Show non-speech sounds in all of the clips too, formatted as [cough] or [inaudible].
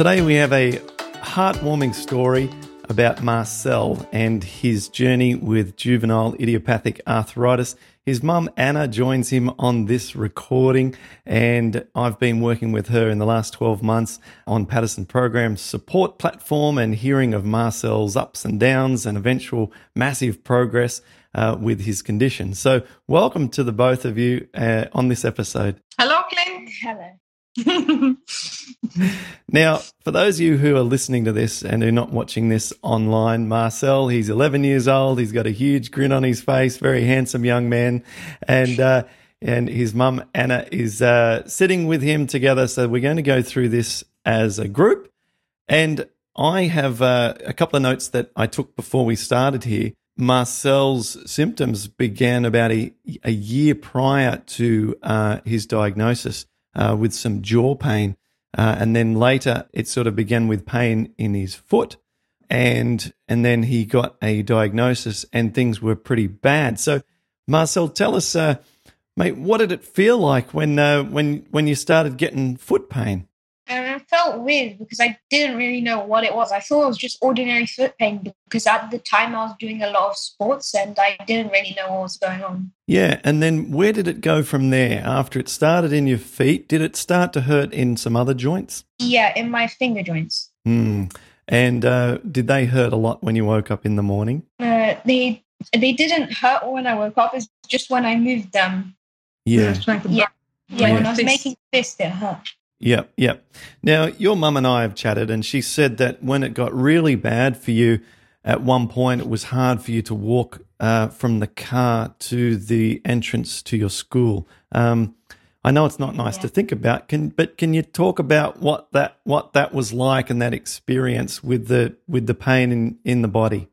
Today we have a heartwarming story about Marcel and his journey with juvenile idiopathic arthritis. His mum Anna joins him on this recording, and I've been working with her in the last 12 months on Paddison Program's support platform and hearing of Marcel's ups and downs and eventual massive progress uh, with his condition. So, welcome to the both of you uh, on this episode. Hello, Clint. Hello. [laughs] Now, for those of you who are listening to this and are not watching this online, Marcel, he's 11 years old. He's got a huge grin on his face, very handsome young man. And, uh, and his mum, Anna, is uh, sitting with him together. So we're going to go through this as a group. And I have uh, a couple of notes that I took before we started here. Marcel's symptoms began about a, a year prior to uh, his diagnosis uh, with some jaw pain. Uh, and then later it sort of began with pain in his foot. And, and then he got a diagnosis and things were pretty bad. So, Marcel, tell us, uh, mate, what did it feel like when, uh, when, when you started getting foot pain? And it felt weird because I didn't really know what it was. I thought it was just ordinary foot pain because at the time I was doing a lot of sports and I didn't really know what was going on. Yeah, and then where did it go from there? After it started in your feet, did it start to hurt in some other joints? Yeah, in my finger joints. Hmm. And uh, did they hurt a lot when you woke up in the morning? Uh, they they didn't hurt when I woke up. It's just when I moved them. Yeah. Yeah, yeah. When I was Fist. making fist, it hurt. Yep, yep. Now, your mum and I have chatted, and she said that when it got really bad for you, at one point it was hard for you to walk uh, from the car to the entrance to your school. Um, I know it's not nice Yeah. to think about, can but can you talk about what that what that was like and that experience with the with the pain in in the body?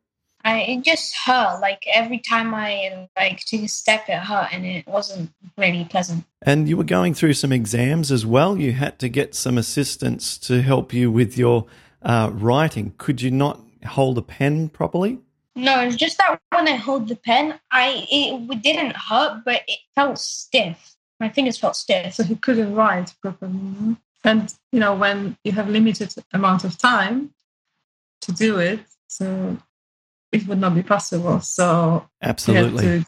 I it just hurt. Like every time I like took a step, it hurt, and it wasn't really pleasant. And you were going through some exams as well. You had to get some assistance to help you with your uh, writing. Could you not hold a pen properly? No, it's just that when I hold the pen, I it didn't hurt, but it felt stiff. My fingers felt stiff. so he couldn't write properly. And you know, when you have limited amount of time to do it, so it would not be possible. So Absolutely. you to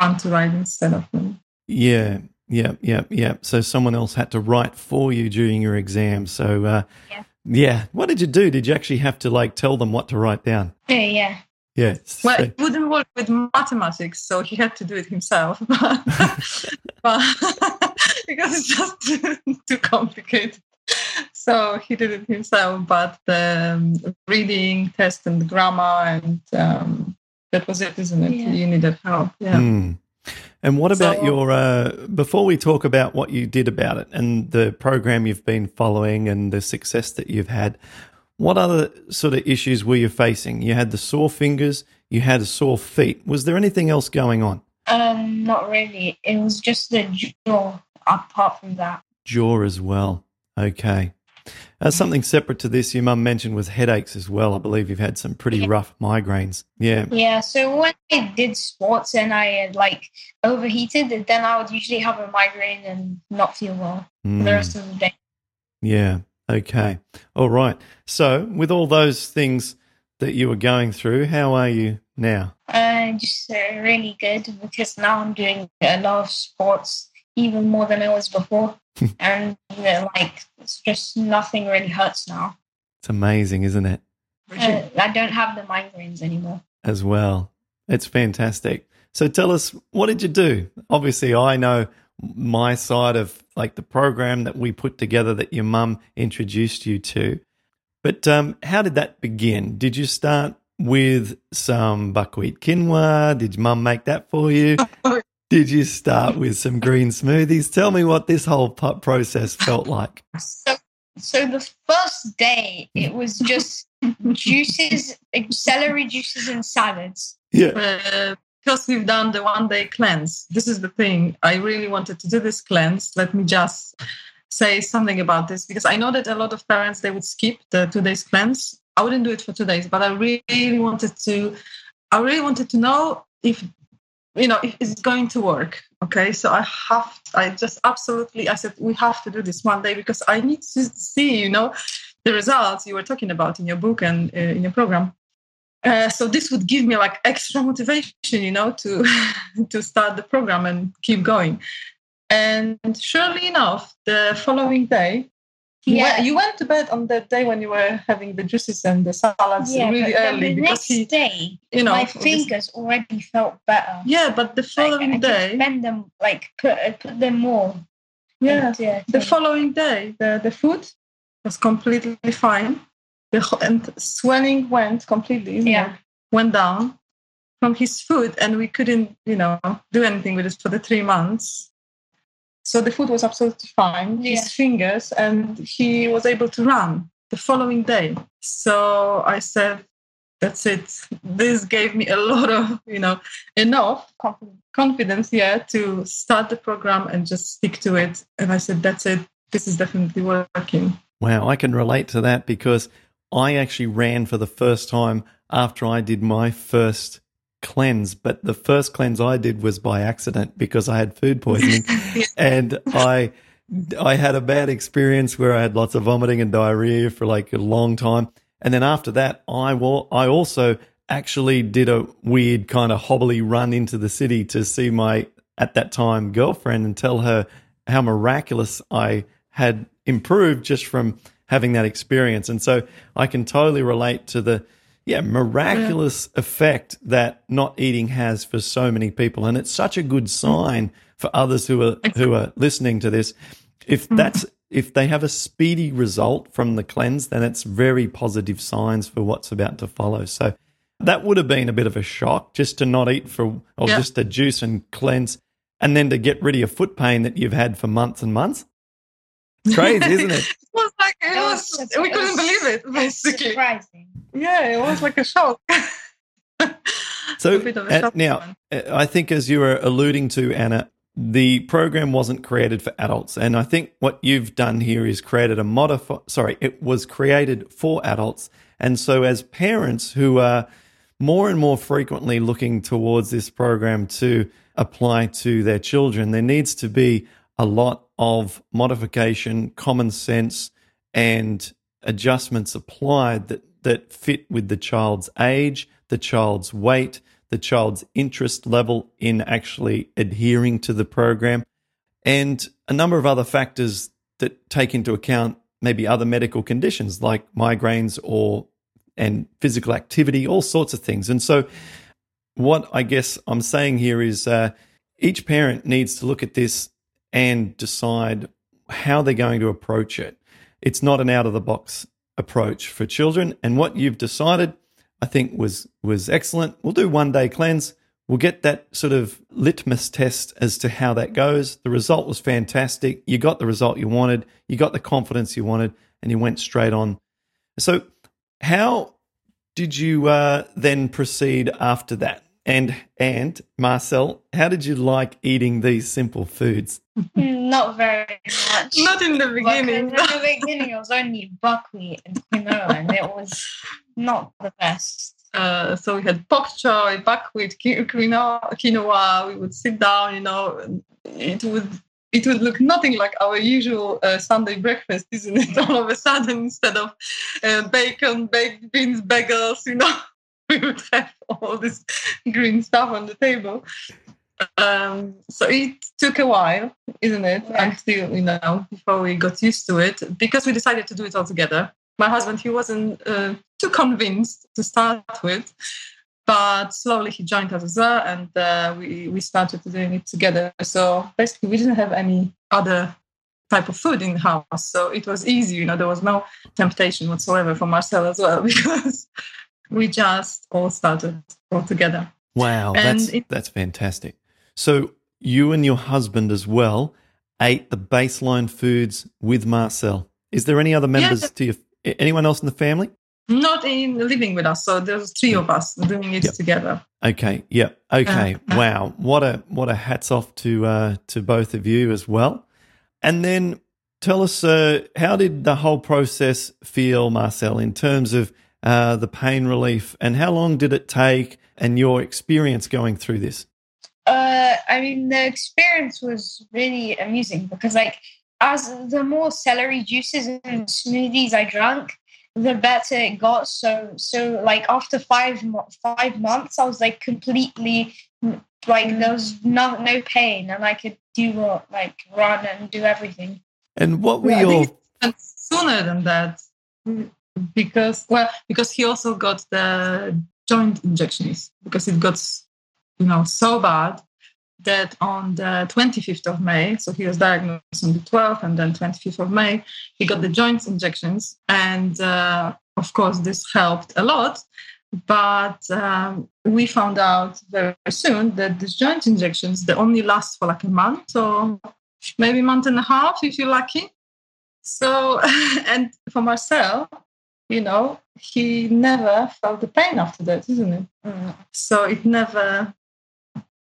want to write instead of me. Yeah, yeah, yeah, yeah. So someone else had to write for you during your exam. So, uh, Yeah. yeah. What did you do? Did you actually have to like tell them what to write down? Yeah, yeah. Yeah. Well, So- it wouldn't work with mathematics, so he had to do it himself. [laughs] But, [laughs] but [laughs] because it's just too, too complicated. So he did it himself. But the um, reading test and the grammar and um, that was it, isn't it? Yeah. You needed help. Yeah. Hmm. And what about So- your, uh, before we talk about what you did about it and the program you've been following and the success that you've had, what other sort of issues were you facing? You had the sore fingers, you had sore feet. Was there anything else going on? Um, not really. It was just the jaw. Apart from that, Jaw as well. Okay. Uh, something separate to this, your mum mentioned was headaches as well. I believe you've had some pretty Yeah. rough migraines. Yeah. yeah. So when I did sports and I had, like overheated, then I would usually have a migraine and not feel well for Mm. the rest of the day. Yeah. Okay. All right. So, with all those things that you were going through, how are you now? Uh, just uh, really good because now I'm doing a lot of sports, even more than I was before, [laughs] and uh, like it's just nothing really hurts now. It's amazing, isn't it? Uh, I don't have the migraines anymore. As well. It's fantastic. So, tell us, what did you do? Obviously, I know my side of like the program that we put together that your mum introduced you to. But um, how did that begin? Did you start with some buckwheat quinoa? Did your mum make that for you? [laughs] did you start with some green smoothies? Tell me what this whole pu- process felt like. So, so the first day it was just juices, celery juices and salads. Yeah. Uh, because we've done the one day cleanse. This is the thing. I really wanted to do this cleanse. Let me just say something about this because I know that a lot of parents they would skip the two days cleanse. I wouldn't do it for two days, but I really wanted to. I really wanted to know if you know it's going to work. Okay, so I have. I just absolutely. I said we have to do this one day because I need to see. You know, the results you were talking about in your book and uh, in your program. Uh, so this would give me like extra motivation, you know, to [laughs] to start the program and keep going. And surely enough, the following day, you, Yeah. went, you went to bed on the day when you were having the juices and the salads Yeah, really early the next he, day, you know, my this- fingers already felt better. yeah, but the Like, following I could day, bend them, like put uh, put them more. yeah, a the following day, the the food was completely fine. The and swelling went completely. Yeah. went down from his foot and we couldn't you know do anything with it for the three months so the food was absolutely fine. Yeah. his fingers and he was able to run the following day. So i said that's it. This gave me a lot of you know enough Confident. confidence yeah to start the program and just stick to it. And i said that's it. This is definitely working. Wow, I can relate to that because I actually ran for the first time after I did my first cleanse, but the first cleanse I did was by accident because I had food poisoning [laughs] and I I had a bad experience where I had lots of vomiting and diarrhea for like a long time. And then after that, I wa- I also actually did a weird kind of hobbly run into the city to see my at that time girlfriend and tell her how miraculous I had improved just from having that experience. And so I can totally relate to the yeah, miraculous effect that not eating has for so many people. And it's such a good mm. sign for others who are who are listening to this. If mm. that's if they have a speedy result from the cleanse, then it's very positive signs for what's about to follow. So that would have been a bit of a shock just to not eat for or Yeah. just to juice and cleanse and then to get rid of your foot pain that you've had for months and months. It's crazy, isn't it? [laughs] like it was, was we couldn't believe it [laughs] basically surprising. Yeah, it was like a shock. [laughs] So A bit a uh, now, one. uh, I think as you were alluding to, Anna, the program wasn't created for adults, and I think what you've done here is created a modify. Sorry, it was created for adults, and so as parents who are more and more frequently looking towards this program to apply to their children, there needs to be a lot of modification, common sense, and adjustments applied that, that fit with the child's age, the child's weight, the child's interest level in actually adhering to the program, and a number of other factors that take into account maybe other medical conditions like migraines or and physical activity, all sorts of things. And so, what I guess I'm saying here is uh, each parent needs to look at this and decide how they're going to approach it. It's not an out of the box approach for children. And what you've decided, I think, was was excellent. We'll do one day cleanse. We'll get that sort of litmus test as to how that goes. The result was fantastic. You got the result you wanted. You got the confidence you wanted, and you went straight on. So, how did you uh, then proceed after that? And and Marcel, how did you like eating these simple foods? [laughs] Not very much. Not in the Because beginning. in the beginning, it was only buckwheat and quinoa, and it was not the best. Uh, so we had bok choy, buckwheat, quinoa, quinoa. We would sit down, you know, it would it would look nothing like our usual uh, Sunday breakfast, isn't it? [laughs] All of a sudden, instead of uh, bacon, baked beans, bagels, you know, [laughs] we would have all this green stuff on the table. Um, so it took a while, isn't it? Yeah. Until you know, before we got used to it, because we decided to do it all together. My husband, he wasn't uh, too convinced to start with, but slowly he joined us as well, and uh, we we started doing it together. So basically, we didn't have any other type of food in the house, so it was easy. You know, there was no temptation whatsoever for Marcel as well [laughs] because we just all started all together. Wow, And that's it- that's fantastic. So you and your husband as well ate the baseline foods with Marcel. Is there any other members to your anyone else in the family? Not in living with us. So there's three of us doing it Yep. together. Okay. Yeah. Okay. Uh. wow. What a what a hats off to uh, to both of you as well. And then tell us uh, how did the whole process feel, Marcel, in terms of uh, the pain relief, and how long did it take, and your experience going through this? Uh, I mean, the experience was really amusing because, like, as the more celery juices and smoothies I drank, the better it got. So, so like after five mo- five months, I was like completely like there was no no pain, and I could do what like run and do everything. And what were Yeah, your sooner than that because well because he also got the joint injections because it got you know so bad that on the 25th of May, so he was diagnosed on the 12th, and then 25th of May, he got the joint injections, and uh, of course this helped a lot. But um, we found out very soon that these joint injections they only last for like a month or maybe a month and a half if you're lucky. So, [laughs] and for Marcel, you know, he never felt the pain after that, isn't it? Mm. So it never,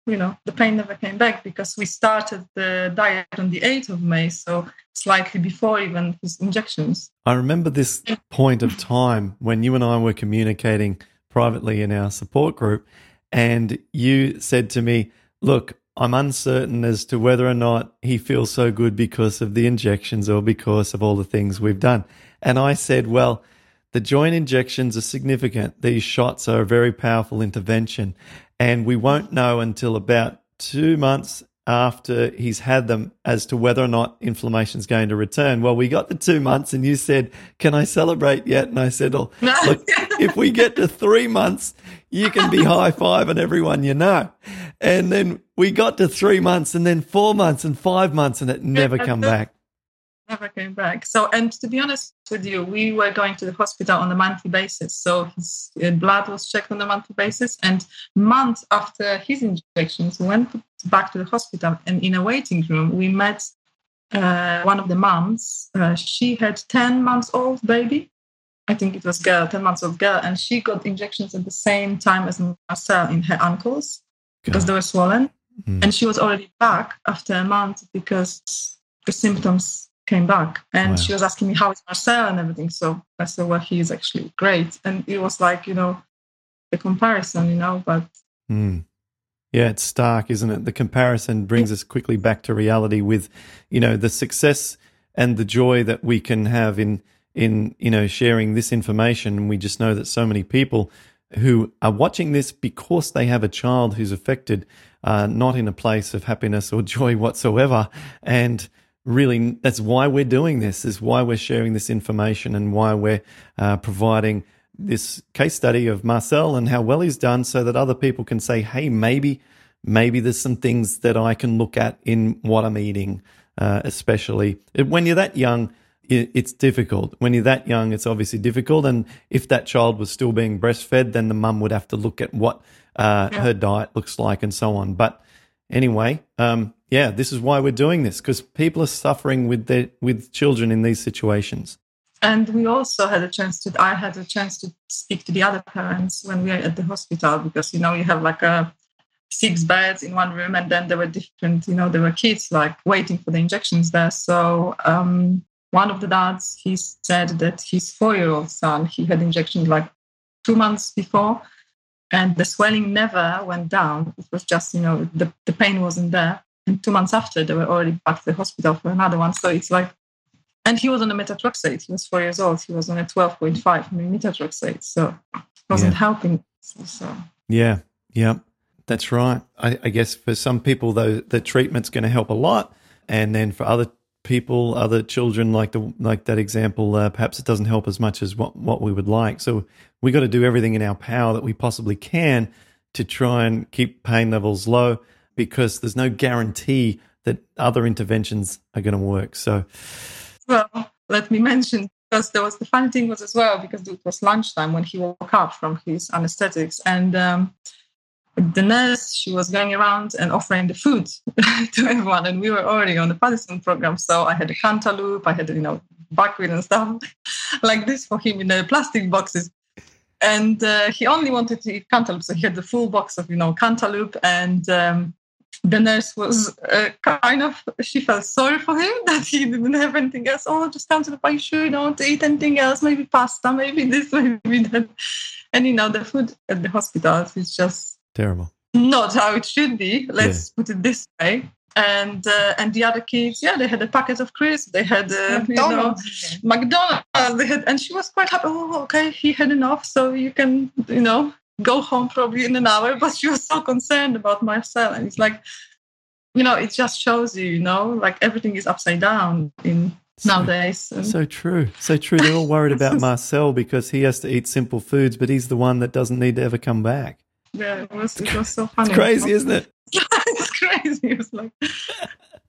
you know, the pain never came back because we started the diet on the 8th of May, so slightly before even his injections. I remember this point of time when you and I were communicating privately in our support group, and you said to me, Look, I'm uncertain as to whether or not he feels so good because of the injections or because of all the things we've done. And I said, Well, the joint injections are significant. These shots are a very powerful intervention, and we won't know until about two months after he's had them as to whether or not inflammation is going to return. Well, we got the two months, and you said, Can I celebrate yet? And I said, Oh, [laughs] look, if we get to three months, you can be high five and everyone you know. And then we got to three months, and then four months, and five months, and it never come [laughs] back. Never came back. So, and to be honest with you, we were going to the hospital on a monthly basis. So his uh, blood was checked on a monthly basis. And months after his injections, we went back to the hospital. And in a waiting room, we met uh, one of the moms. Uh, she had 10 months old baby. I think it was girl, 10 months old girl. And she got injections at the same time as Marcel in her ankles because they were swollen. Mm. And she was already back after a month because the symptoms came back. And Wow. she was asking me, How is Marcel and everything? So I said, Well, he is actually great. And it was like, you know, the comparison, you know, but Mm. Yeah, it's stark, isn't it? The comparison brings us quickly back to reality with, you know, the success and the joy that we can have in in you know sharing this information. And we just know that so many people who are watching this because they have a child who's affected, uh, not in a place of happiness or [laughs] joy whatsoever, and really that's why we're doing this. Is why we're sharing this information and why we're uh, providing this case study of Marcel and how well he's done so that other people can say, hey, maybe, maybe there's some things that I can look at in what I'm eating, uh, especially when you're that young. It's difficult. When you're that young, it's obviously difficult. And if that child was still being breastfed, then the mum would have to look at what uh, her diet looks like and so on. But anyway, um, yeah, this is why we're doing this because people are suffering with their with children in these situations. and we also had a chance to i had a chance to speak to the other parents when we were at the hospital because you know you have like a six beds in one room and then there were different you know there were kids like waiting for the injections there so um, one of the dads he said that his four-year-old son he had injections like two months before and the swelling never went down it was just you know the, the pain wasn't there and two months after they were already back to the hospital for another one so it's like and he was on a methotrexate. He was four years old. He was on a 12.5 methotrexate. So it wasn't Yeah. helping. So, so Yeah, yeah, that's right. I, I guess for some people, though, the treatment's going to help a lot, and then for other people, other children, like the like that example, uh, perhaps it doesn't help as much as what what we would like. So we got to do everything in our power that we possibly can to try and keep pain levels low, because there's no guarantee that other interventions are going to work. So well, let me mention because there was the funny thing was as well because it was lunchtime when he woke up from his anesthetics and um, the nurse, she was going around and offering the food [laughs] to everyone. And we were already on the Paddison program. So I had a cantaloupe, I had, you know, buckwheat and stuff [laughs] like this for him in the plastic boxes. And uh, he only wanted to eat cantaloupe. So he had the full box of, you know, cantaloupe. And um, the nurse was uh, kind of, she felt sorry for him [laughs] that he didn't have anything else. Oh, just cantaloupe. Are you sure you don't want to eat anything else? Maybe pasta, maybe this, maybe that. And, you know, the food at the hospital is just Terrible. not how it should be. Let's Yeah. put it this way. And uh, and the other kids, yeah, they had a packet of crisps. They had uh, you know, McDonald's. McDonald's. They had, and she was quite happy. Oh, okay, he had enough, so you can, you know, go home probably in an hour. But she was so concerned about Marcel, and it's like, you know, it just shows you, you know, like everything is upside down in nowadays. And- So true. So true. They're all worried about [laughs] Marcel because he has to eat simple foods, but he's the one that doesn't need to ever come back. Yeah, it was it was so funny. It's crazy, isn't it? [laughs] it's crazy. It was like,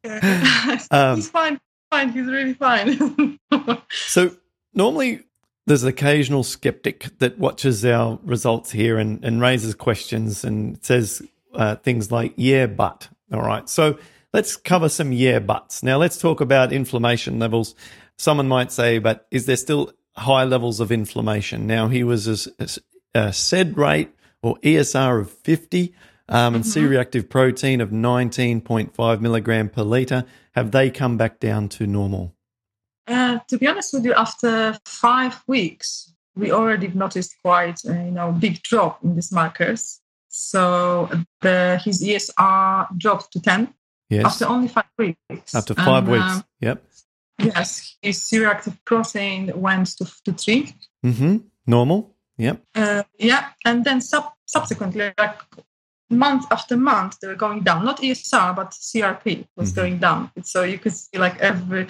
yeah. [laughs] Um, he's fine, fine. He's really fine. [laughs] So normally there's an occasional skeptic that watches our results here and, and raises questions and says uh, things like, yeah, but. All right. So let's cover some yeah, buts. Now let's talk about inflammation levels. Someone might say, but is there still high levels of inflammation? Now he was a, a SED rate or ESR of 50 um, and C-reactive protein of 19.5 milligram per liter. Have they come back down to normal? uh, to be honest with you, after five weeks, we already noticed quite, uh, you know, big drop in these markers. So the his ESR dropped to ten Yes. after only five weeks. After five And, weeks. um, yep. yes, his C-reactive protein went to, to three. Mm-hmm. Normal. Yep. Uh, yeah, and then sub- subsequently, like month after month, they were going down. Not ESR, but CRP was Mhm. going down. So you could see like every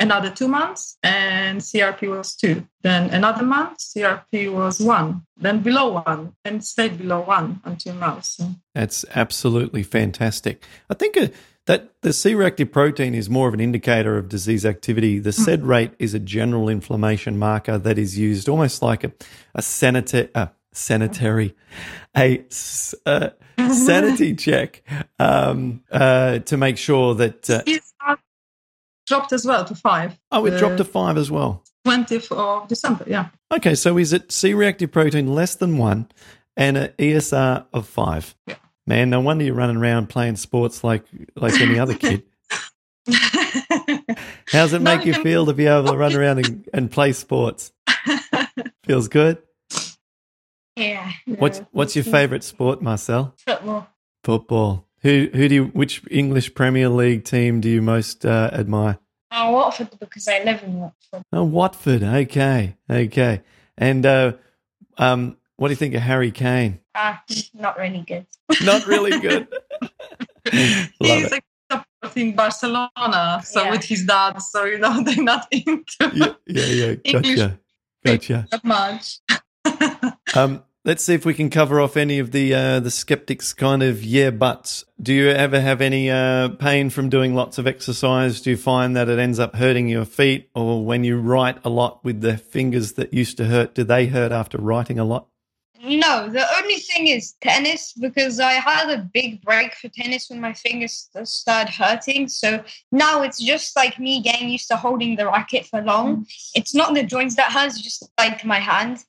another two months, and CRP was two. Then another month, CRP was one. Then below one, and stayed below one until now. So That's absolutely fantastic. I think uh, that the C-reactive protein is more of an indicator of disease activity. The SED rate is a general inflammation marker that is used almost like a, a sanitary, uh, sanitary, a uh, sanity [laughs] check um, uh, to make sure that. Uh, ESR dropped as well to five. oh, it dropped Uh, to five as well. 20th of December. Yeah. Okay, so is it C-reactive protein less than one and an ESR of five? Yeah. Man, no wonder you're running around playing sports like like any other kid. [laughs] How does it make you you- feel to be able to run around and, and play sports? [laughs] Feels good. Yeah. What's what's your favorite sport, Marcel? Football. Football. Who who do you, which English Premier League team do you most uh, admire? Oh, Watford because I live in Watford. Oh, Watford. Okay, okay. And uh, um, what do you think of Harry Kane? Ah, not really good. Not really good. [laughs] He's like supporting Barcelona, so Yeah. with his dad, so you know [laughs] they're not into Yeah, yeah, yeah. English. Gotcha, gotcha. that much. [laughs] Um, let's see if we can cover off any of the uh, the skeptics' kind of yeah buts. Do you ever have any uh, pain from doing lots of exercise? Do you find that it ends up hurting your feet, or when you write a lot with the fingers that used to hurt, do they hurt after writing a lot? No, the only thing is tennis because I had a big break for tennis when my fingers st- started hurting. So now it's just like me getting used to holding the racket for long. It's not the joints that hurts, just like my hand.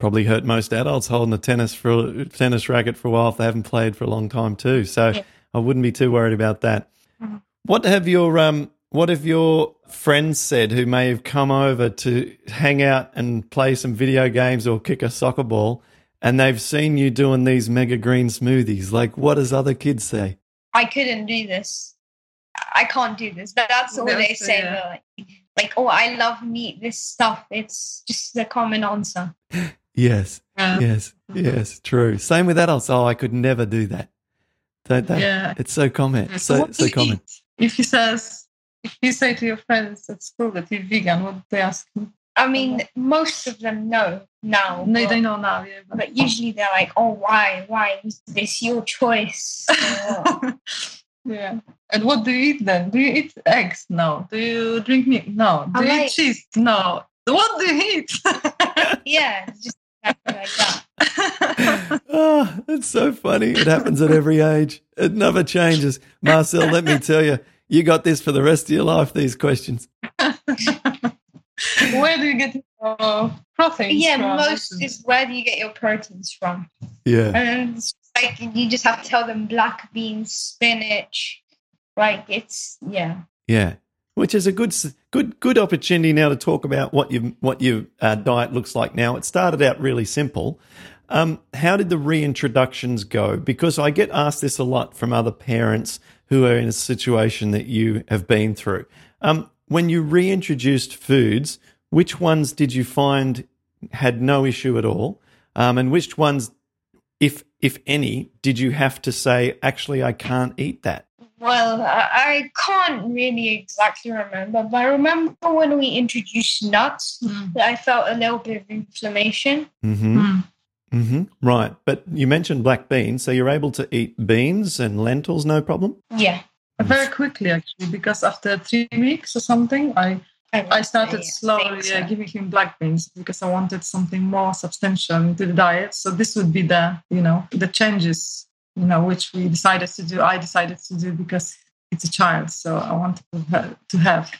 Probably hurt most adults holding a tennis for tennis racket for a while if they haven't played for a long time too. So Yeah. I wouldn't be too worried about that. Mhm. What have your um what have your friends said who may have come over to hang out and play some video games or kick a soccer ball and they've seen you doing these mega green smoothies? Like what does other kids say? I couldn't do this. I can't do this. That- That's all they That's- say. yeah. Like, like, oh, I love meat, this stuff. It's just the common answer. [laughs] Yes. Yeah. Yes. Yes, true. Same with adults. Oh, I could never do that. Don't they? Yeah. It's so common. So So what do so you common. If he says, if you say to your friends at school that you're vegan, what do they ask you? I mean, most of them know now. No, but- they know now. Yeah, but- But usually they're like, oh, why? Why is this your choice? [laughs] Yeah. And what do you eat then? Do you eat eggs? No. Do you drink milk? No. Do I you like- eat cheese? No. What do you eat? [laughs] yeah, just exactly like that. [laughs] oh, it's so funny. It happens at every age. It never changes. Marcel, let me tell you, you got this for the rest of your life, these questions. [laughs] where do you get your proteins yeah, from? most is where do you get your proteins from? Yeah. And it's like you just have to tell them black beans, spinach. Like it's yeah. Yeah. Which is a good, good, good opportunity now to talk about what you what your uh, diet looks like now. It started out really simple. Um, how did the reintroductions go? Because I get asked this a lot from other parents who are in a situation that you have been through. Um, when you reintroduced foods, which ones did you find had no issue at all, um, and which ones, if if any, did you have to say, actually, I can't eat that? Well, I, I can't really exactly remember, but I remember when we introduced nuts, Mm. I felt a little bit of inflammation. Mm-hmm. Mm. Hmm Right. But you mentioned black beans, so you're able to eat beans and lentils, no problem? Yeah. Very quickly, actually, because after three weeks or something, I I started slowly so. uh, giving him black beans because I wanted something more substantial into the diet. So this would be the you know the changes you know which we decided to do. I decided to do because it's a child, so I wanted to have, to have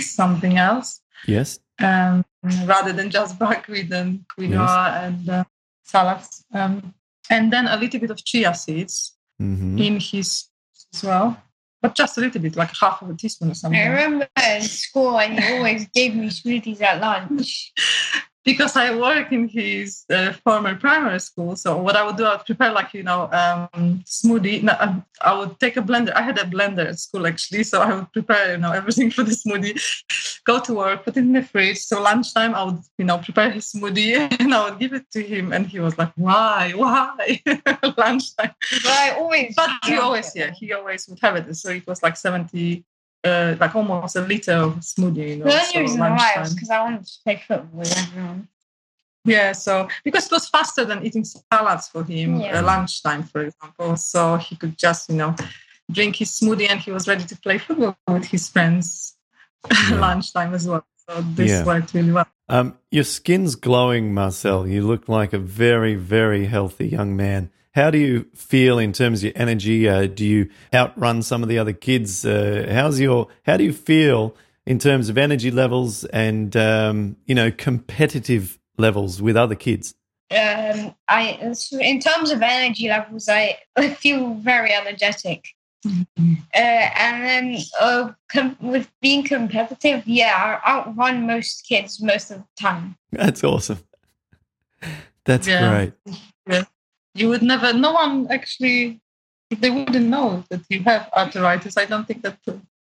something else Yes. um, rather than just buckwheat and quinoa and uh, salads. Um, and then a little bit of chia seeds hmm in his as well, but just a little bit, like half of a teaspoon or something. I remember in school, and he always gave me smoothies at lunch. [laughs] because I work in his uh, former primary school. So what I would do, I would prepare like you know um, smoothie. No, um, I would take a blender. I had a blender at school actually, so I would prepare you know everything [laughs] for the smoothie. Go to work, put it in the fridge. So lunchtime, I would you know prepare his smoothie [laughs] and I would give it to him, and he was like, "Why? Why?" [laughs] lunchtime. But I always. But he always, yeah, he always would have it. So it was like seventy. Uh, like almost a liter of smoothie, you know. The so only reason why was because I wanted to play football with everyone. Yeah, so because it was faster than eating salads for him Yeah. uh, lunchtime, for example. So he could just, you know, drink his smoothie and he was ready to play football with his friends [laughs] Yeah. lunchtime as well. So this Yeah. worked really well. Um, your skin's glowing, Marcel. You look like a very, very healthy young man. How do you feel in terms of your energy? Uh, do you outrun some of the other kids? Uh, how's your? How do you feel in terms of energy levels and um, you know competitive levels with other kids? Um, I in terms of energy levels, I, I [laughs] feel very energetic. Mm-hmm. Uh, and then uh, com- with being competitive, yeah, I outrun most kids most of the time. That's awesome. [laughs] That's Yeah. great. You would never, no one actually, they wouldn't know that you have arthritis. I don't think that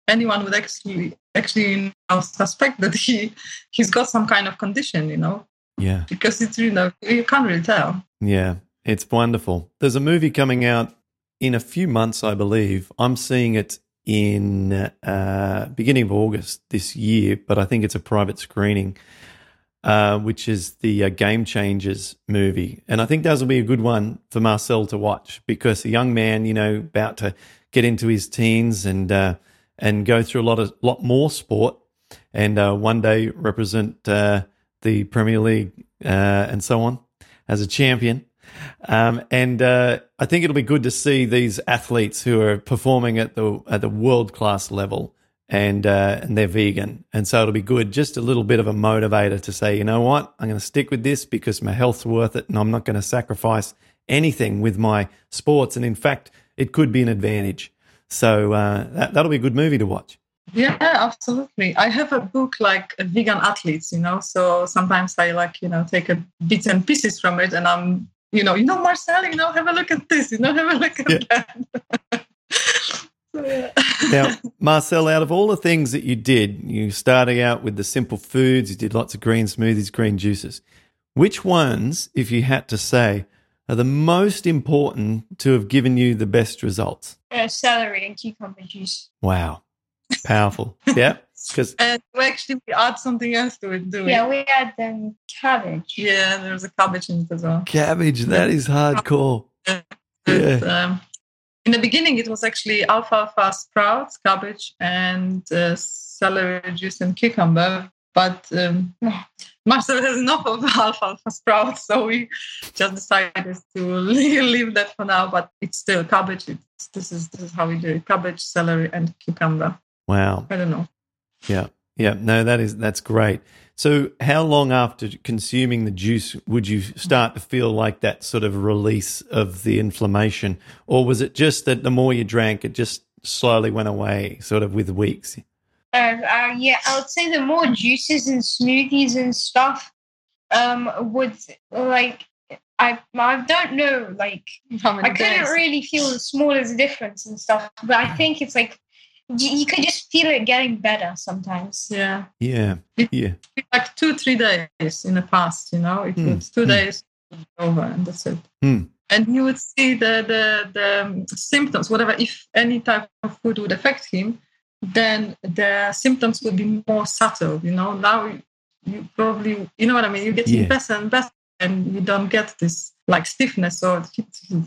anyone would actually actually suspect that he he's got some kind of condition, you know, Yeah. because it's you know you can't really tell. Yeah, it's wonderful. There's a movie coming out in a few months, I believe. I'm seeing it in uh, beginning of August this year, but I think it's a private screening, uh, which is the uh, Game Changers movie, and I think that will be a good one for Marcel to watch because a young man, you know, about to get into his teens and uh, and go through a lot of lot more sport, and uh, one day represent uh, the Premier League uh, and so on as a champion. Um, and I think it'll be good to see these athletes who are performing at the at the world class level, and uh, and they're vegan, and so it'll be good, just a little bit of a motivator to say, you know what, I'm going to stick with this because my health's worth it, and I'm not going to sacrifice anything with my sports, and in fact, it could be an advantage. So uh, that that'll be a good movie to watch. Yeah, absolutely. I have a book like vegan athletes, you know. So sometimes I like, you know, take a bits and pieces from it, and I'm, you know, you know, Marcel, you know, have a look at this, you know, have a look at Yeah. that. [laughs] So, yeah. Now, Marcel, out of all the things that you did, you started out with the simple foods, you did lots of green smoothies, green juices. Which ones, if you had to say, are the most important to have given you the best results? Uh, celery and cucumber juice. Wow. Powerful. [laughs] yeah. Because and we actually add something else to it, do we? Yeah, we had um, cabbage. Yeah, there's a cabbage in it as well. cabbage, that is hardcore. But, um, in the beginning, it was actually alfalfa sprouts, cabbage, and uh, celery juice and cucumber. but um, [laughs] Marcel has enough [laughs] of alfalfa sprouts, so we just decided to [laughs] leave that for now. But it's still cabbage. It's, this is this is how we do it: cabbage, celery, and cucumber. Wow. I don't know. Yeah. Yeah. No, that is that's great. So, how long after consuming the juice would you start to feel like that sort of release of the inflammation, or was it just that the more you drank, it just slowly went away, sort of with weeks? Uh, uh, yeah, I would say the more juices and smoothies and stuff um, would like I I don't know like I couldn't days? really feel the smallest difference and stuff, but I think it's like you, you could just feel it getting better sometimes. Yeah, Yeah. Yeah. like two, three days in the past. You know, it Hmm. was two Hmm. days over, and that's it. Hmm. And you would see the the the um, symptoms, whatever. If any type of food would affect him, then the symptoms would be more subtle. You know, now you probably, you know what I mean. You get Yeah. better and better, and you don't get this like stiffness or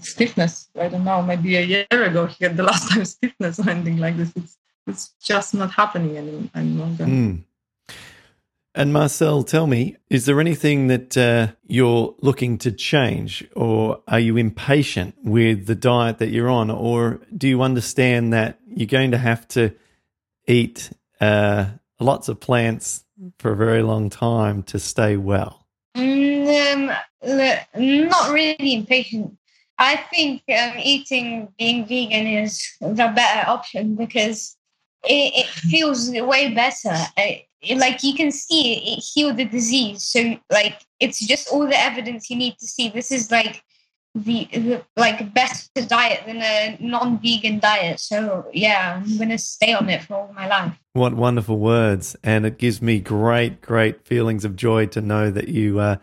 stiffness. I don't know. Maybe a year ago he had the [laughs] last time stiffness or anything like this. It's it's just not happening any, any longer. Mm. And Marcel, tell me, is there anything that uh, you're looking to change, or are you impatient with the diet that you're on, or do you understand that you're going to have to eat uh, lots of plants for a very long time to stay well? Mm, um, not really impatient. I think um, eating, being vegan is the better option because it, it feels way better. Uh, like you can see it, it healed the disease. So like it's just all the evidence you need to see. This is like the, the like better diet than a non-vegan diet. So yeah, I'm gonna stay on it for all my life. What wonderful words. And it gives me great, great feelings of joy to know that you uh,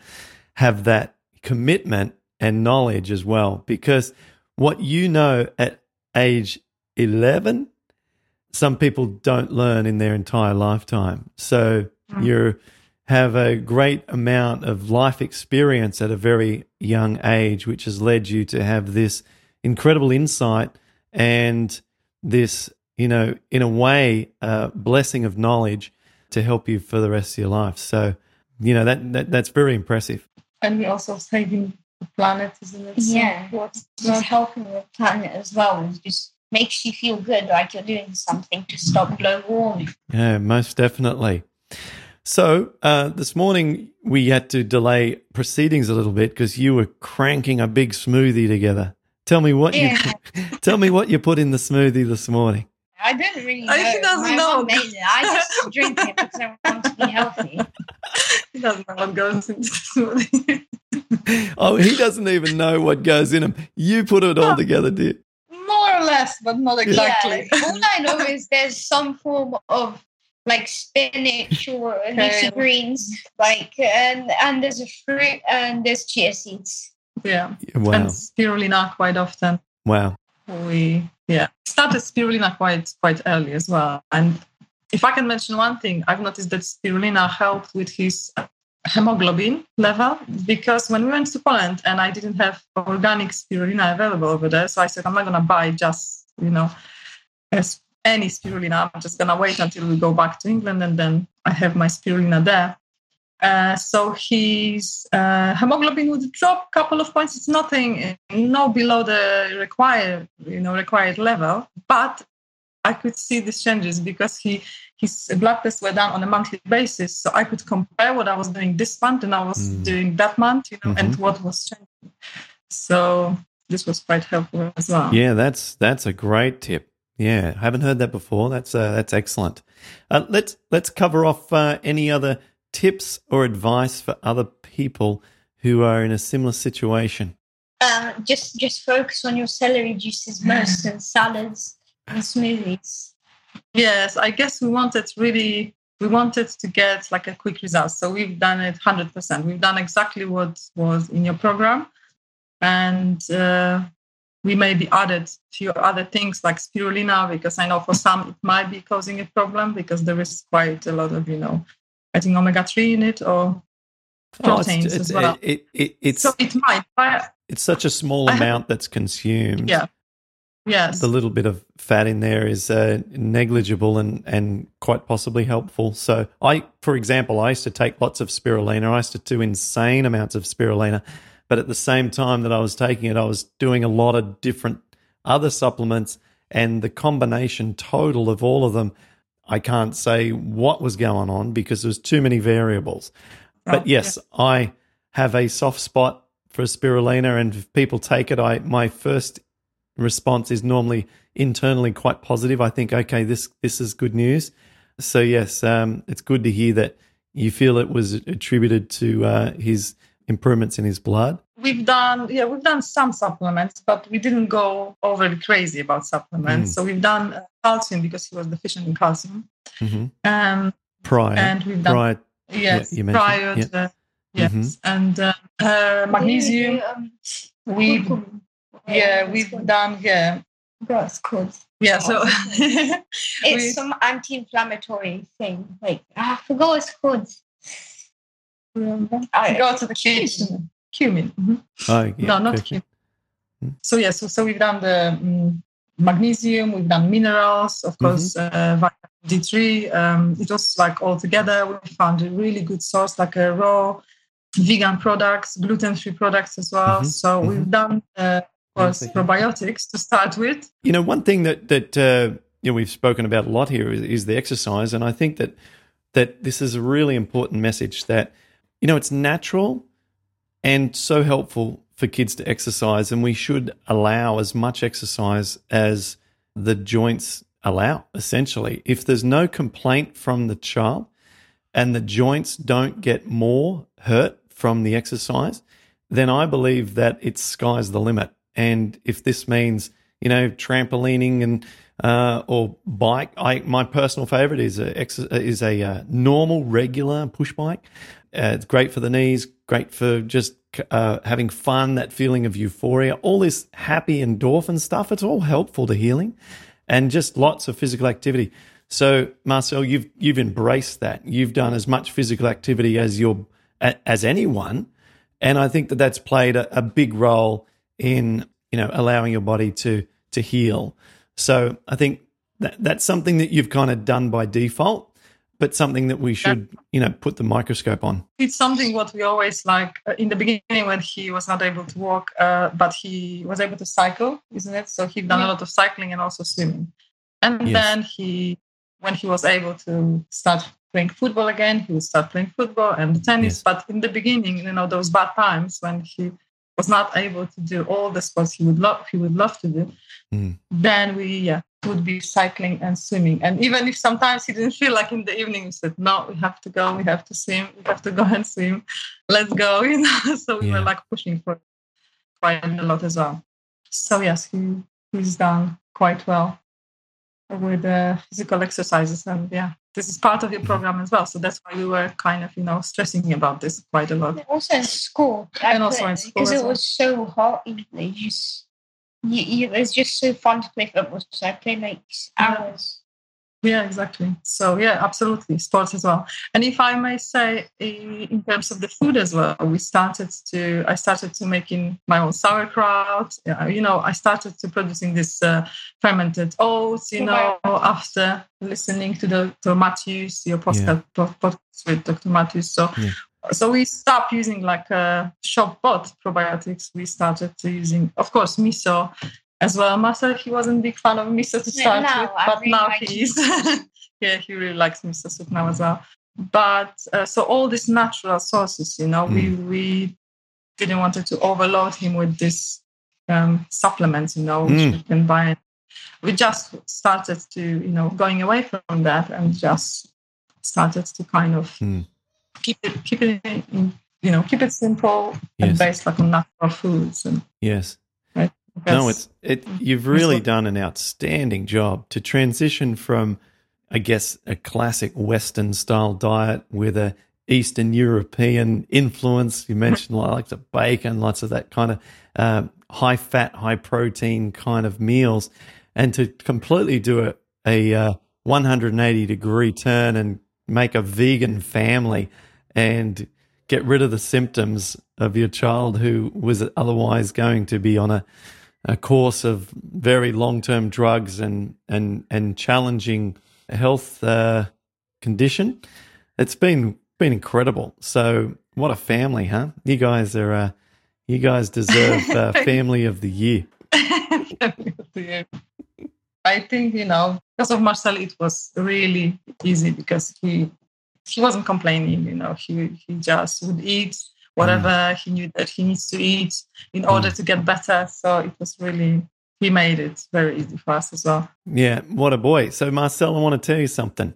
have that commitment and knowledge as well. Because what you know at age 11, some people don't learn in their entire lifetime. So you have a great amount of life experience at a very young age, which has led you to have this incredible insight and this, you know, in a way, uh, blessing of knowledge to help you for the rest of your life. So, you know, that, that that's very impressive. And we also saving the planet, isn't it? So Yeah. what's just helping the planet as well. It just makes you feel good, like you're doing something to stop global warming. Yeah, most definitely. So uh, this morning we had to delay proceedings a little bit because you were cranking a big smoothie together. Tell me what Yeah. you [laughs] tell me what you put in the smoothie this morning. I don't really know. Oh, he doesn't My know. mum made it. I just [laughs] drink it because I want to be healthy. [laughs] He doesn't know what goes into the. [laughs] Oh, he doesn't even know what goes in him. You put it all together, dear. More or less, but not exactly. Yeah. All I know is there's some form of like spinach or leafy greens, like and and there's a fruit and there's chia seeds. yeah. Wow, And spirulina quite often. wow. We yeah started spirulina quite quite early as well. And if I can mention one thing, I've noticed that spirulina helped with his hemoglobin level because when we went to Poland and I didn't have organic spirulina available over there, so I said I'm not gonna buy just you know any spirulina. I'm just gonna wait until we go back to England and then I have my spirulina there. Uh, so his uh, hemoglobin would drop a couple of points. It's nothing, no below the required, you know, required level. But I could see these changes because he his blood tests were done on a monthly basis, so I could compare what I was doing this month and I was Mm. doing that month, you know, and Mhm. what was changing. So this was quite helpful as well. Yeah, that's that's a great tip. Yeah, I haven't heard that before. That's uh, that's excellent. Uh, let's let's cover off uh, any other tips or advice for other people who are in a similar situation. Um, just just focus on your celery juices most and [laughs] salads and smoothies. Yes, I guess we wanted really we wanted to get like a quick result. So we've done it 100%. We've done exactly what was in your program. And uh, we maybe added a few other things like spirulina, because I know for some it might be causing a problem because there is quite a lot of, you know, I think omega 3 in it or Oh, it's- proteins it's, as well. It, it, it's so it might. But it's such a small I have- amount that's consumed. Yeah. Yes. the little bit of fat in there is uh, negligible and, and quite possibly helpful. So, I, for example, I used to take lots of spirulina. I used to do insane amounts of spirulina, but at the same time that I was taking it, I was doing a lot of different other supplements, and the combination total of all of them, I can't say what was going on because there was too many variables. But Oh, yes, I have a soft spot for spirulina, and if people take it, I my first response is normally internally quite positive. I think, okay, this this is good news. So yes, um, it's good to hear that you feel it was attributed to uh, his improvements in his blood. We've done, yeah, we've done some supplements, but we didn't go overly crazy about supplements. Mm. So we've done uh, calcium because he was deficient in calcium. hmm Um, Prior, and we've done, prior, yes, you prior yeah. to, yes, Mhm. and uh, uh, magnesium. Um, We, yeah, we've done, yeah, Forgot it's called. yeah. So [laughs] It's we- some anti-inflammatory thing. Like I forgot what it's called. I go to the kitchen. Cumin. mhm. oh, yeah, no, not perfect. cumin. Mm. So yeah, so, so we've done the mm, magnesium, we've done minerals, of Mm-hmm. course, uh, vitamin D3. Um, it was like all together. We found a really good source, like a raw vegan products, gluten-free products as well. Mhm, So we've done, uh, of course, Perfect. probiotics to start with. You know, one thing that that uh, you know we've spoken about a lot here is, is the exercise, and I think that that this is a really important message that you know it's natural and so helpful for kids to exercise, and we should allow as much exercise as the joints allow. Essentially, if there's no complaint from the child and the joints don't get more hurt from the exercise, then I believe that it's sky's the limit. And if this means, you know, trampolining and uh, or bike, I my personal favorite is a is a uh, normal regular push bike. Uh, it's great for the knees, great for just uh, having fun, that feeling of euphoria, all this happy endorphin stuff. It's all helpful to healing, and just lots of physical activity. So, Marcel, you've you've embraced that. You've done as much physical activity as your as anyone, and I think that that's played a, a big role in you know allowing your body to to heal. So I think that that's something that you've kind of done by default, but something that we should you know put the microscope on. It's something what we always like uh, in the beginning when he was not able to walk, uh, but he was able to cycle, isn't it? So he done a lot of cycling and also swimming. And Yes. then he, when he was able to start playing football again, he would start playing football and tennis. Yes. But in the beginning, you know, those bad times when he was not able to do all the sports he would love, he would love to do, Mm. then we yeah would be cycling and swimming. And even if sometimes he didn't feel like in the evening, we said, no, we have to go, we have to swim, we have to go and swim. Let's go, [laughs] you know. so we Yeah. were like pushing for quite a lot as well. So yes, he he's done quite well with uh, physical exercises and yeah. This is part of your program as well. So that's why we were kind of, you know, stressing about this quite a lot. Also in school. And also in school Because it well. was so hot. You just, you, you, it was just so fun to play football. So I played like hours. Yeah, exactly. So yeah, absolutely, sports as well. And if I may say, in terms of the food as well, we started to. I started to making my own sauerkraut. Yeah, you know, I started to producing this uh, fermented oats. You know, after listening to the to Matthews, your podcast, podcast with Dr. Matthews. So. Yeah. So we stopped using like uh, shop bought probiotics. We started to using, of course, miso as well. Marcel, he wasn't a big fan of miso to Yeah, start now with, but really now like he is. [laughs] yeah, he really likes miso soup now as well. But uh, so all these natural sources, you know, we we didn't want to overload him with this um, supplements, you know, which Mm. we can buy. We just started to, you know, going away from that and just started to kind of Mm. keep it, keep it, in, you know, keep it simple and based like on natural foods and. Yes. No, it's it. You've really done an outstanding job to transition from, I guess, a classic Western style diet with a Eastern European influence. You mentioned lots of bacon, lots of that kind of um, high fat, high protein kind of meals, and to completely do a a uh, 180 degree turn and make a vegan family and get rid of the symptoms of your child who was otherwise going to be on a a course of very long term drugs and and and challenging health uh, condition. It's been been incredible. So what a family, huh? You guys are uh, you guys deserve uh, [laughs] family of the year. [laughs] I think you know because of Marcel, it was really easy because he he wasn't complaining. You know, he he just would eat whatever mm. he knew that he needs to eat in mm. order to get better. So it was really he made it very easy for us as well. Yeah, what a boy. So Marcel, I want to tell you something.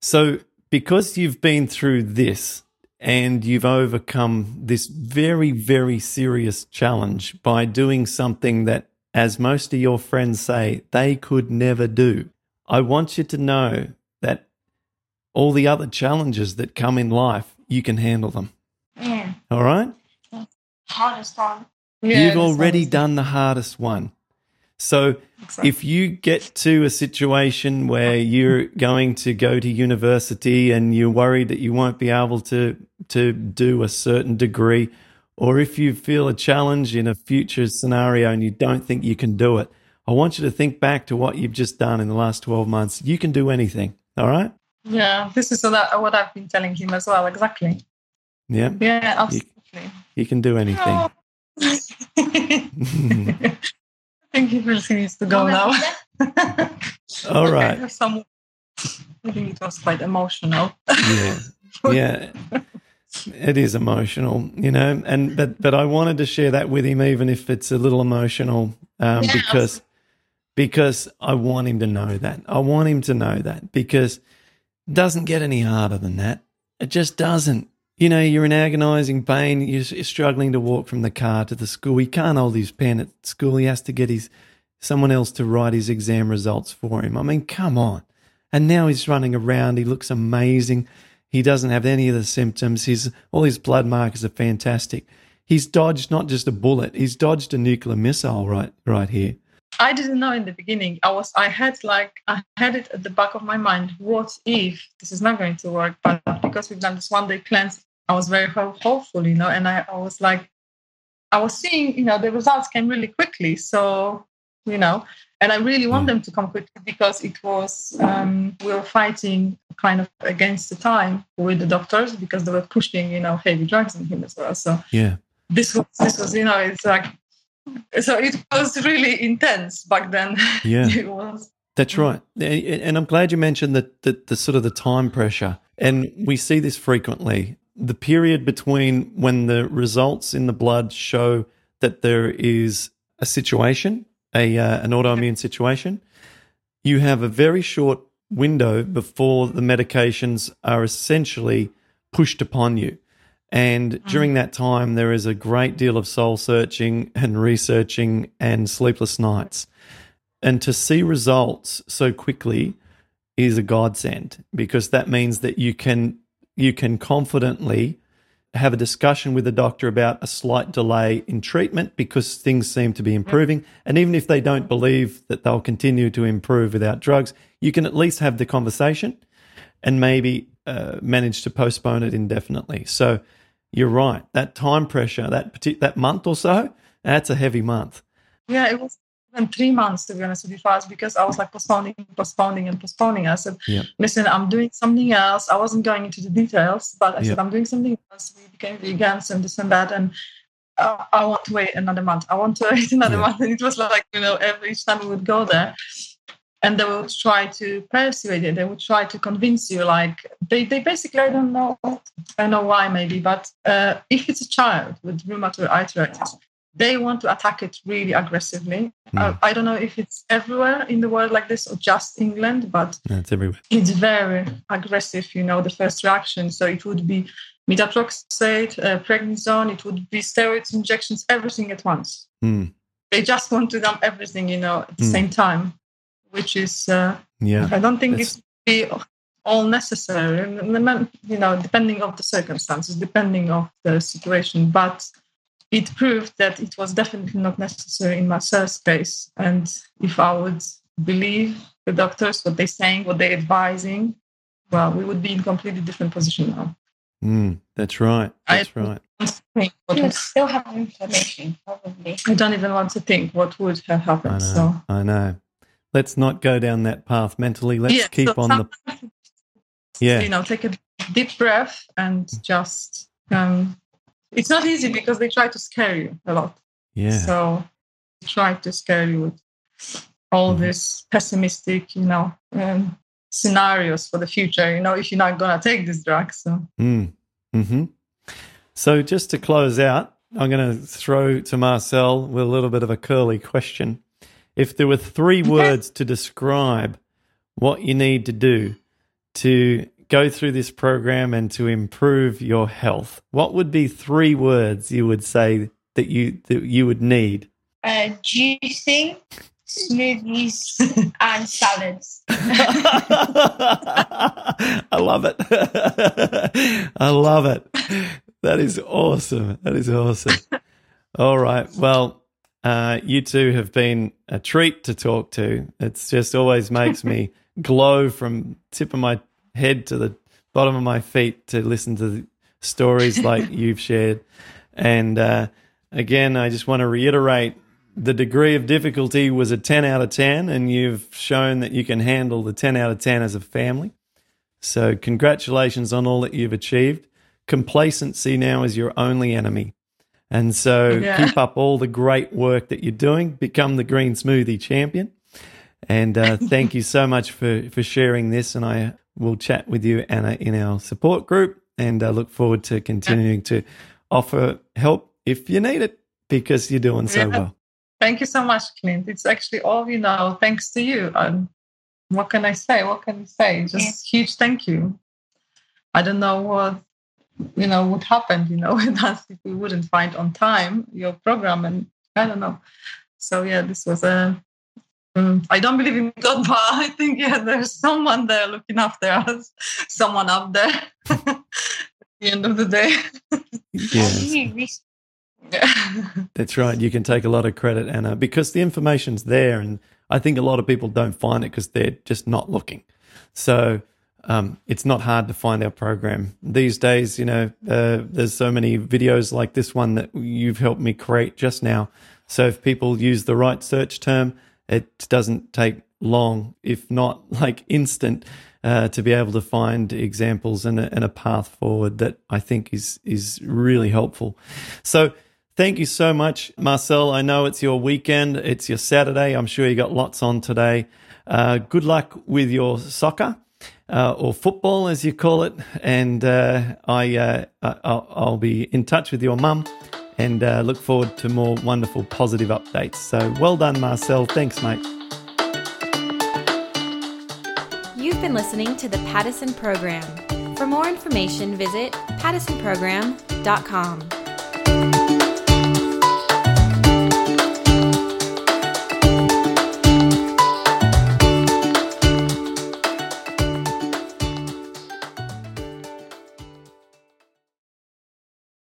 So because you've been through this and you've overcome this very, very serious challenge by doing something that, as most of your friends say, they could never do. I want you to know that all the other challenges that come in life, you can handle them. Yeah. All right? Hardest one. Yeah, You've already done the hardest one. So exactly. if you get to a situation where you're going to go to university and you're worried that you won't be able to to do a certain degree, or if you feel a challenge in a future scenario and you don't think you can do it, I want you to think back to what you've just done in the last 12 months. You can do anything. All right? Yeah, this is what I've been telling him as well. Exactly. Yeah. Yeah, absolutely. You, you can do anything. Oh. think he really needs to go now. [laughs] All right. okay, some, I think it was quite emotional. yeah, [laughs] yeah. It is emotional, you know, and but but I wanted to share that with him, even if it's a little emotional, um, yeah. because because I want him to know that. I want him to know that because it doesn't get any harder than that. It just doesn't. You know, you're in agonizing pain. You're struggling to walk from the car to the school. He can't hold his pen at school. He has to get his someone else to write his exam results for him. I mean, come on. And now he's running around. He looks amazing. He doesn't have any of the symptoms. His all his blood markers are fantastic. He's dodged not just a bullet. He's dodged a nuclear missile right right here. I didn't know in the beginning. I was I had like I had it at the back of my mind. What if this is not going to work? But because we've done this one day cleanse, I was very hopeful, you know, and I, I was like, I was seeing, you know, the results came really quickly. So, you know, and I really want them to come quickly because it was um, we were fighting kind of against the time with the doctors because they were pushing, you know, heavy drugs on him as well. So yeah, this was this was, you know, it's like so it was really intense back then. Yeah, [laughs] it was. That's right, and I'm glad you mentioned that the, the sort of the time pressure, and we see this frequently the period between when the results in the blood show that there is a situation, a uh, an autoimmune situation, you have a very short window before the medications are essentially pushed upon you. And mm. during that time, there is a great deal of soul searching and researching and sleepless nights. And to see results so quickly is a godsend because that means that you can you can confidently have a discussion with the doctor about a slight delay in treatment because things seem to be improving. And even if they don't believe that they'll continue to improve without drugs, you can at least have the conversation and maybe uh, manage to postpone it indefinitely. So you're right. That time pressure, that that month or so, that's a heavy month. Yeah, it was even three months to be honest with you fast because I was like postponing, postponing, and postponing. I said, yeah. "Listen, I'm doing something else." I wasn't going into the details, but I yeah. said, "I'm doing something else." We became vegans and this and that, and uh, I want to wait another month. I want to [laughs] wait another yeah. month, and it was like you know, every time we would go there. And they would try to persuade you. They would try to convince you. Like they, they basically, I don't know, I don't know why maybe, but uh, if it's a child with rheumatoid arthritis, they want to attack it really aggressively. Mm. Uh, I don't know if it's everywhere in the world like this or just England, but yeah, it's everywhere. It's very aggressive, you know, the first reaction. So it would be methotrexate, uh, prednisone, it would be steroids injections, everything at once. Mm. They just want to dump everything, you know, at the mm. same time, which is, uh, yeah, I don't think it's be all necessary, you know, depending of the circumstances, depending of the situation, but it proved that it was definitely not necessary in Marcel's case. And if I would believe the doctors, what they're saying, what they're advising, well, we would be in completely different position now. Mm, that's right. That's I, right. think what He would would, still have inflammation, probably. I don't even want to think what would have happened. I happened. know. So I know. Let's not go down that path mentally. Let's yeah, keep so on the yeah. you know, take a deep breath and just. Um, it's not easy because they try to scare you a lot. Yeah. So they try to scare you with all Mhm. this pessimistic, you know, um, scenarios for the future. You know, if you're not gonna take this drug, so Mm. Hmm. So just to close out, I'm going to throw to Marcel with a little bit of a curly question. If there were three words to describe what you need to do to go through this program and to improve your health, what would be three words you would say that you that you would need? Uh, juicing, smoothies, [laughs] and salads. [laughs] I love it. [laughs] I love it. That is awesome. That is awesome. All right. Well, uh, you two have been a treat to talk to. It's just always makes me glow from tip of my head to the bottom of my feet to listen to the stories [laughs] like you've shared. And uh, again, I just want to reiterate the degree of difficulty was a 10 out of 10, and you've shown that you can handle the 10 out of 10 as a family. So, congratulations on all that you've achieved. Complacency now is your only enemy. And so, Yeah. keep up all the great work that you're doing. Become the green smoothie champion. And uh, thank you so much for, for sharing this. And I will chat with you, Anna, in our support group. And I look forward to continuing to offer help if you need it because you're doing so Yeah. well. Thank you so much, Clint. It's actually all you know, thanks to you. And what can I say? What can I say? Just huge thank you. I don't know what you know would happen, you know, [laughs] with us if we wouldn't find on time your program, and I don't know. So yeah, this was a. Um, I don't believe in God, [laughs] but I think yeah, there's someone there looking after us, someone up there. At [laughs] the end of the day, [laughs] Yes. You re- yeah. That's right. You can take a lot of credit, Anna, because the information's there, and I think a lot of people don't find it because they're just not looking. So um, it's not hard to find our program these days. You know, uh, there's so many videos like this one that you've helped me create just now. So if people use the right search term, it doesn't take long, if not like instant, uh, to be able to find examples and a, and a path forward that I think is is really helpful. So. Thank you so much, Marcel. I know it's your weekend. It's your Saturday. I'm sure you got lots on today. Uh, good luck with your soccer uh, or football, as you call it. And uh, I, uh, I'll, I'll be in touch with your mum and uh, look forward to more wonderful, positive updates. So well done, Marcel. Thanks, mate. You've been listening to the Paddison Program. For more information, visit paddisonprogram.com.